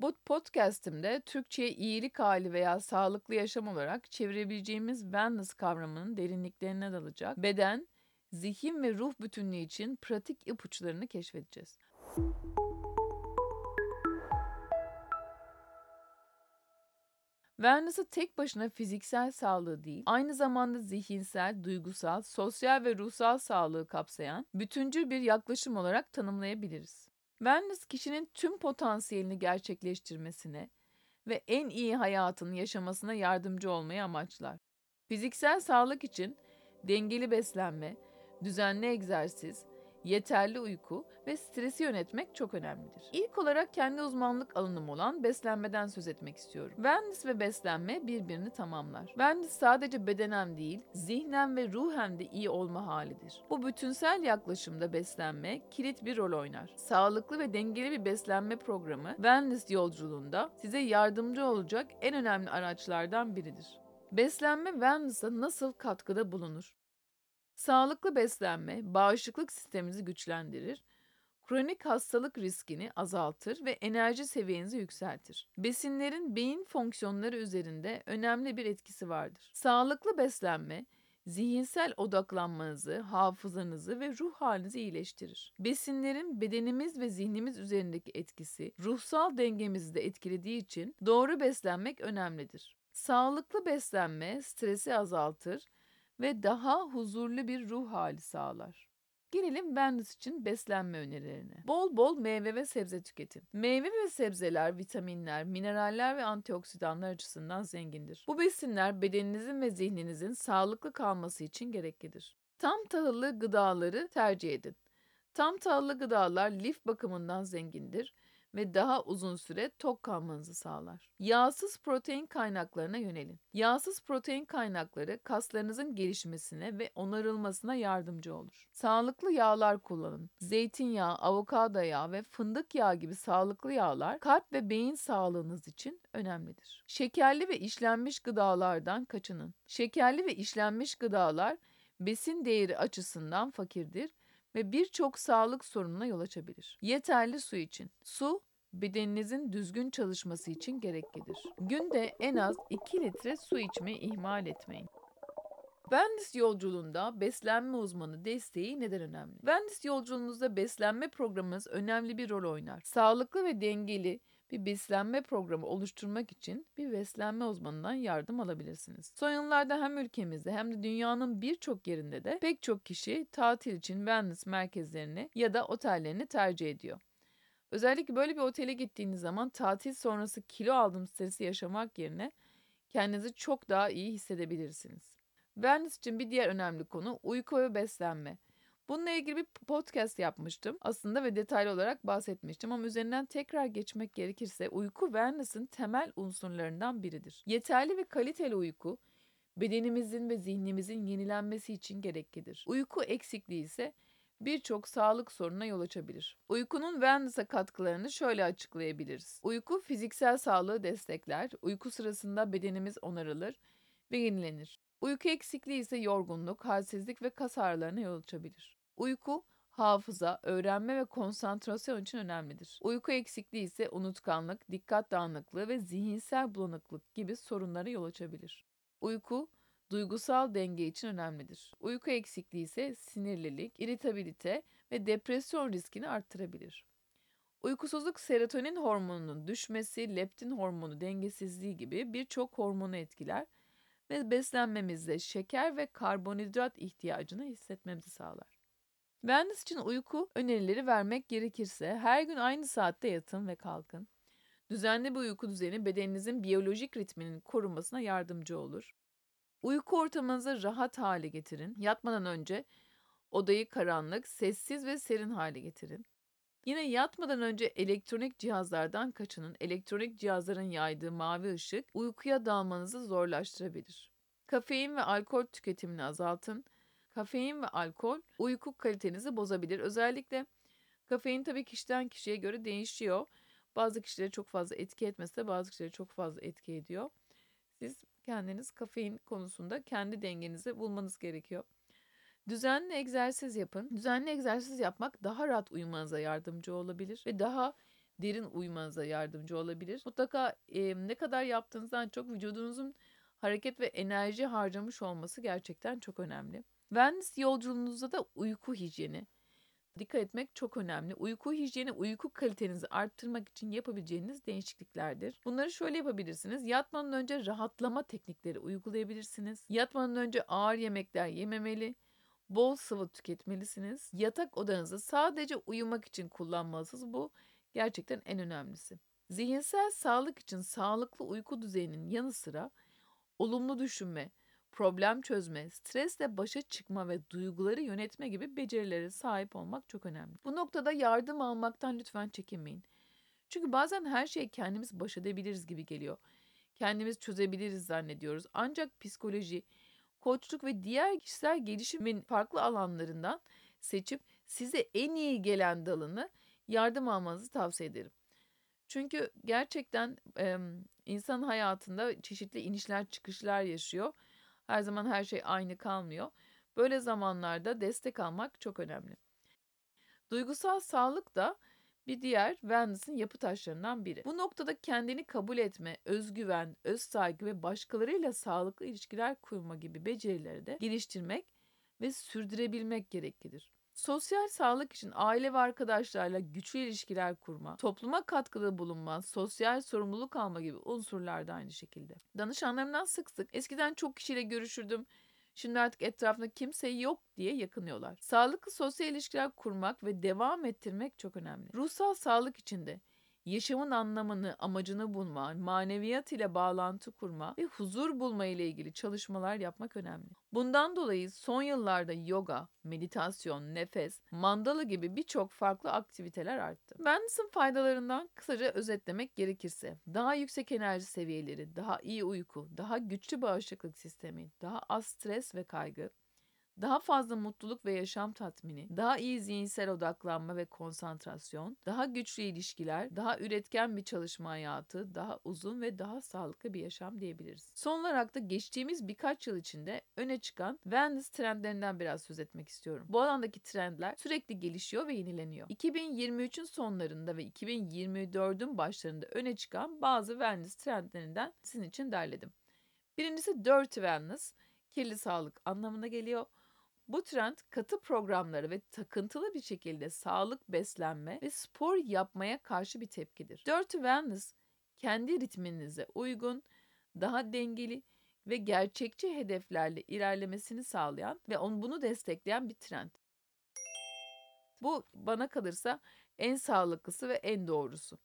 Bu podcast'imde Türkçe'ye iyilik hali veya sağlıklı yaşam olarak çevirebileceğimiz wellness kavramının derinliklerine dalacak, beden, zihin ve ruh bütünlüğü için pratik ipuçlarını keşfedeceğiz. Wellness'ı tek başına fiziksel sağlığı değil, aynı zamanda zihinsel, duygusal, sosyal ve ruhsal sağlığı kapsayan bütüncül bir yaklaşım olarak tanımlayabiliriz. Wellness kişinin tüm potansiyelini gerçekleştirmesine ve en iyi hayatını yaşamasına yardımcı olmayı amaçlar. Fiziksel sağlık için dengeli beslenme, düzenli egzersiz, yeterli uyku ve stresi yönetmek çok önemlidir. İlk olarak kendi uzmanlık alanım olan beslenmeden söz etmek istiyorum. Wellness ve beslenme birbirini tamamlar. Wellness sadece bedenen değil, zihnen ve ruhen de iyi olma halidir. Bu bütünsel yaklaşımda beslenme kilit bir rol oynar. Sağlıklı ve dengeli bir beslenme programı wellness yolculuğunda size yardımcı olacak en önemli araçlardan biridir. Beslenme wellness'a nasıl katkıda bulunur? Sağlıklı beslenme bağışıklık sisteminizi güçlendirir, kronik hastalık riskini azaltır ve enerji seviyenizi yükseltir. Besinlerin beyin fonksiyonları üzerinde önemli bir etkisi vardır. Sağlıklı beslenme zihinsel odaklanmanızı, hafızanızı ve ruh halinizi iyileştirir. Besinlerin bedenimiz ve zihnimiz üzerindeki etkisi ruhsal dengemizi de etkilediği için doğru beslenmek önemlidir. Sağlıklı beslenme stresi azaltır ve daha huzurlu bir ruh hali sağlar. Gelelim wellness için beslenme önerilerine. Bol bol meyve ve sebze tüketin. Meyve ve sebzeler vitaminler, mineraller ve antioksidanlar açısından zengindir. Bu besinler bedeninizin ve zihninizin sağlıklı kalması için gereklidir. Tam tahıllı gıdaları tercih edin. Tam tahıllı gıdalar lif bakımından zengindir ve daha uzun süre tok kalmanızı sağlar. Yağsız protein kaynaklarına yönelin. Yağsız protein kaynakları kaslarınızın gelişmesine ve onarılmasına yardımcı olur. Sağlıklı yağlar kullanın. Zeytinyağı, avokado yağı ve fındık yağı gibi sağlıklı yağlar kalp ve beyin sağlığınız için önemlidir. Şekerli ve işlenmiş gıdalardan kaçının. Şekerli ve işlenmiş gıdalar besin değeri açısından fakirdir ve birçok sağlık sorununa yol açabilir. Yeterli su için. Su bedeninizin düzgün çalışması için gereklidir. Günde en az 2 litre su içmeyi ihmal etmeyin. Wellness yolculuğunda beslenme uzmanı desteği neden önemli? Wellness yolculuğunuzda beslenme programınız önemli bir rol oynar. Sağlıklı ve dengeli bir beslenme programı oluşturmak için bir beslenme uzmanından yardım alabilirsiniz. Son yıllarda hem ülkemizde hem de dünyanın birçok yerinde de pek çok kişi tatil için wellness merkezlerini ya da otellerini tercih ediyor. Özellikle böyle bir otele gittiğiniz zaman tatil sonrası kilo aldım stresi yaşamak yerine kendinizi çok daha iyi hissedebilirsiniz. Wellness için bir diğer önemli konu uyku ve beslenme. Bununla ilgili bir podcast yapmıştım aslında ve detaylı olarak bahsetmiştim ama üzerinden tekrar geçmek gerekirse uyku wellness'ın temel unsurlarından biridir. Yeterli ve kaliteli uyku bedenimizin ve zihnimizin yenilenmesi için gereklidir. Uyku eksikliği ise birçok sağlık sorununa yol açabilir. Uykunun wellness'a katkılarını şöyle açıklayabiliriz. Uyku fiziksel sağlığı destekler, uyku sırasında bedenimiz onarılır ve yenilenir. Uyku eksikliği ise yorgunluk, halsizlik ve kas ağrılarına yol açabilir. Uyku, hafıza, öğrenme ve konsantrasyon için önemlidir. Uyku eksikliği ise unutkanlık, dikkat dağınıklığı ve zihinsel bulanıklık gibi sorunlara yol açabilir. Uyku, duygusal denge için önemlidir. Uyku eksikliği ise sinirlilik, iritabilite ve depresyon riskini arttırabilir. Uykusuzluk serotonin hormonunun düşmesi, leptin hormonu dengesizliği gibi birçok hormonu etkiler ve beslenmemizde şeker ve karbonhidrat ihtiyacını hissetmemizi sağlar. Wellness için uyku önerileri vermek gerekirse her gün aynı saatte yatın ve kalkın. Düzenli bir uyku düzeni bedeninizin biyolojik ritminin korunmasına yardımcı olur. Uyku ortamınızı rahat hale getirin. Yatmadan önce odayı karanlık, sessiz ve serin hale getirin. Yine yatmadan önce elektronik cihazlardan kaçının. Elektronik cihazların yaydığı mavi ışık uykuya dalmanızı zorlaştırabilir. Kafein ve alkol tüketimini azaltın. Kafein ve alkol uyku kalitenizi bozabilir. Özellikle kafein tabii kişiden kişiye göre değişiyor. Bazı kişilere çok fazla etki etmese de bazı kişilere çok fazla etki ediyor. Siz kendiniz kafein konusunda kendi dengenizi bulmanız gerekiyor. Düzenli egzersiz yapın. Düzenli egzersiz yapmak daha rahat uyumanıza yardımcı olabilir ve daha derin uyumanıza yardımcı olabilir. Mutlaka e, ne kadar yaptığınızdan çok vücudunuzun hareket ve enerji harcamış olması gerçekten çok önemli. Venice yolculuğunuzda da uyku hijyeni. Dikkat etmek çok önemli. Uyku hijyeni uyku kalitenizi arttırmak için yapabileceğiniz değişikliklerdir. Bunları şöyle yapabilirsiniz. Yatmadan önce rahatlama teknikleri uygulayabilirsiniz. Yatmadan önce ağır yemekler yememeli. Bol sıvı tüketmelisiniz. Yatak odanızı sadece uyumak için kullanmalısınız. Bu gerçekten en önemlisi. Zihinsel sağlık için sağlıklı uyku düzeyinin yanı sıra olumlu düşünme, problem çözme, stresle başa çıkma ve duyguları yönetme gibi becerilere sahip olmak çok önemli. Bu noktada yardım almaktan lütfen çekinmeyin. Çünkü bazen her şeyi kendimiz baş edebiliriz gibi geliyor. Kendimiz çözebiliriz zannediyoruz. Ancak psikoloji, koçluk ve diğer kişisel gelişimin farklı alanlarından seçip size en iyi gelen dalını yardım almanızı tavsiye ederim. Çünkü gerçekten e, insan hayatında çeşitli inişler çıkışlar yaşıyor. Her zaman her şey aynı kalmıyor. Böyle zamanlarda destek almak çok önemli. Duygusal sağlık da bir diğer Venus'un yapı taşlarından biri. Bu noktada kendini kabul etme, özgüven, öz saygı ve başkalarıyla sağlıklı ilişkiler kurma gibi becerileri de geliştirmek ve sürdürebilmek gereklidir. Sosyal sağlık için aile ve arkadaşlarla güçlü ilişkiler kurma, topluma katkıda bulunma, sosyal sorumluluk alma gibi unsurlar da aynı şekilde. Danışanlarımdan sık sık eskiden çok kişiyle görüşürdüm, Şimdi artık etrafında kimse yok diye yakınıyorlar. Sağlıklı sosyal ilişkiler kurmak ve devam ettirmek çok önemli. Ruhsal sağlık içinde yaşamın anlamını, amacını bulma, maneviyat ile bağlantı kurma ve huzur bulma ile ilgili çalışmalar yapmak önemli. Bundan dolayı son yıllarda yoga, meditasyon, nefes, mandala gibi birçok farklı aktiviteler arttı. Wellness'ın faydalarından kısaca özetlemek gerekirse, daha yüksek enerji seviyeleri, daha iyi uyku, daha güçlü bağışıklık sistemi, daha az stres ve kaygı, daha fazla mutluluk ve yaşam tatmini, daha iyi zihinsel odaklanma ve konsantrasyon, daha güçlü ilişkiler, daha üretken bir çalışma hayatı, daha uzun ve daha sağlıklı bir yaşam diyebiliriz. Son olarak da geçtiğimiz birkaç yıl içinde öne çıkan wellness trendlerinden biraz söz etmek istiyorum. Bu alandaki trendler sürekli gelişiyor ve yenileniyor. 2023'ün sonlarında ve 2024'ün başlarında öne çıkan bazı wellness trendlerinden sizin için derledim. Birincisi Dirty Wellness, kirli sağlık anlamına geliyor. Bu trend katı programları ve takıntılı bir şekilde sağlık, beslenme ve spor yapmaya karşı bir tepkidir. Dirty Wellness kendi ritminize uygun, daha dengeli ve gerçekçi hedeflerle ilerlemesini sağlayan ve onu bunu destekleyen bir trend. Bu bana kalırsa en sağlıklısı ve en doğrusu.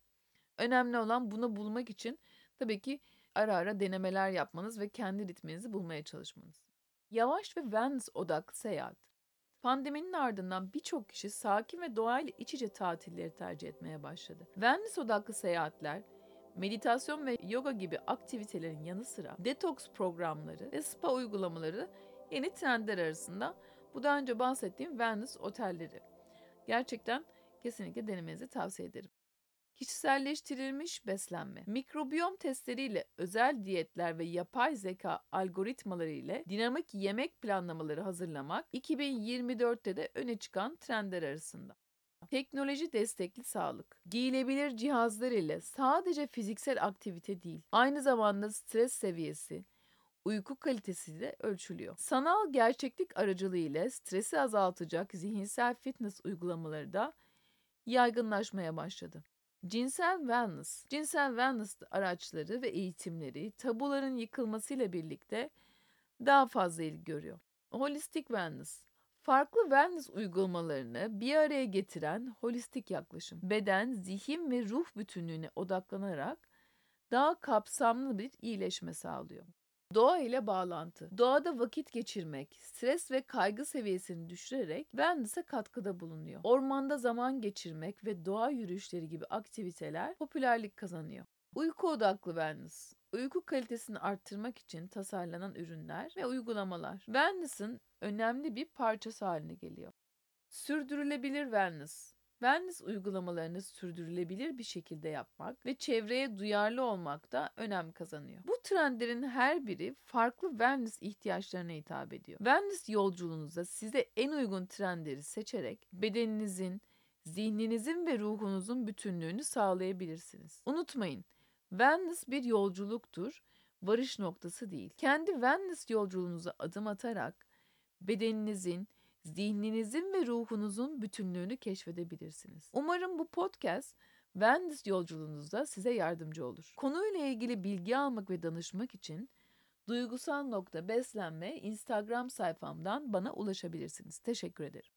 Önemli olan bunu bulmak için tabii ki ara ara denemeler yapmanız ve kendi ritminizi bulmaya çalışmanız. Yavaş ve Vans odaklı seyahat. Pandeminin ardından birçok kişi sakin ve doğayla iç içe tatilleri tercih etmeye başladı. Wellness odaklı seyahatler, meditasyon ve yoga gibi aktivitelerin yanı sıra detoks programları ve spa uygulamaları yeni trendler arasında bu daha önce bahsettiğim wellness otelleri. Gerçekten kesinlikle denemenizi tavsiye ederim. Kişiselleştirilmiş beslenme. Mikrobiyom testleriyle özel diyetler ve yapay zeka algoritmaları ile dinamik yemek planlamaları hazırlamak 2024'te de öne çıkan trendler arasında. Teknoloji destekli sağlık. Giyilebilir cihazlar ile sadece fiziksel aktivite değil, aynı zamanda stres seviyesi, uyku kalitesi de ölçülüyor. Sanal gerçeklik aracılığı ile stresi azaltacak zihinsel fitness uygulamaları da yaygınlaşmaya başladı. Cinsel wellness, cinsel wellness araçları ve eğitimleri tabuların yıkılmasıyla birlikte daha fazla ilgi görüyor. Holistik wellness, farklı wellness uygulamalarını bir araya getiren holistik yaklaşım. Beden, zihin ve ruh bütünlüğüne odaklanarak daha kapsamlı bir iyileşme sağlıyor. Doğa ile bağlantı. Doğada vakit geçirmek, stres ve kaygı seviyesini düşürerek wellness'e katkıda bulunuyor. Ormanda zaman geçirmek ve doğa yürüyüşleri gibi aktiviteler popülerlik kazanıyor. Uyku odaklı wellness. Uyku kalitesini arttırmak için tasarlanan ürünler ve uygulamalar wellness'ın önemli bir parçası haline geliyor. Sürdürülebilir wellness. Wellness uygulamalarını sürdürülebilir bir şekilde yapmak ve çevreye duyarlı olmak da önem kazanıyor. Bu trendlerin her biri farklı wellness ihtiyaçlarına hitap ediyor. Wellness yolculuğunuzda size en uygun trendleri seçerek bedeninizin, zihninizin ve ruhunuzun bütünlüğünü sağlayabilirsiniz. Unutmayın, wellness bir yolculuktur, varış noktası değil. Kendi wellness yolculuğunuza adım atarak bedeninizin, zihninizin ve ruhunuzun bütünlüğünü keşfedebilirsiniz. Umarım bu podcast wellness yolculuğunuzda size yardımcı olur. Konuyla ilgili bilgi almak ve danışmak için duygusal nokta beslenme Instagram sayfamdan bana ulaşabilirsiniz. Teşekkür ederim.